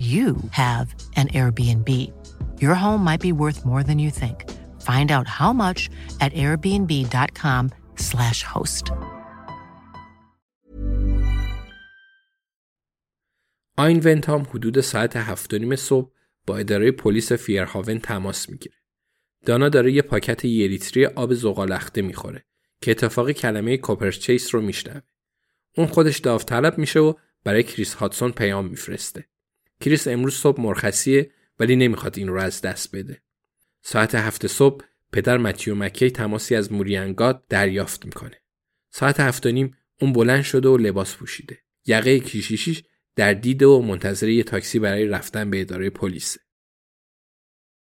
you have an Airbnb. Your home might be worth more than you think. Find out how much at airbnb.com/slash host. آین ونتام حدود ساعت هفت نیم صبح با اداره پلیس فیرهاون تماس می‌گیره. دانا داره یه پاکت یه لیتری آب زغالخته می‌خوره که اتفاقی کلمه کوپرچیس رو میشنوه. اون خودش داوطلب میشه و برای کریس هاتسون پیام میفرسته. کریس امروز صبح مرخصیه ولی نمی‌خواد این رو از دست بده. ساعت هفت صبح پدر متیو مکی تماسی از موریانگاد دریافت می‌کنه. ساعت هفت و نیم اون بلند شده و لباس پوشیده. یقه کیشیشیش در دیده و منتظر یه تاکسی برای رفتن به اداره پلیسه.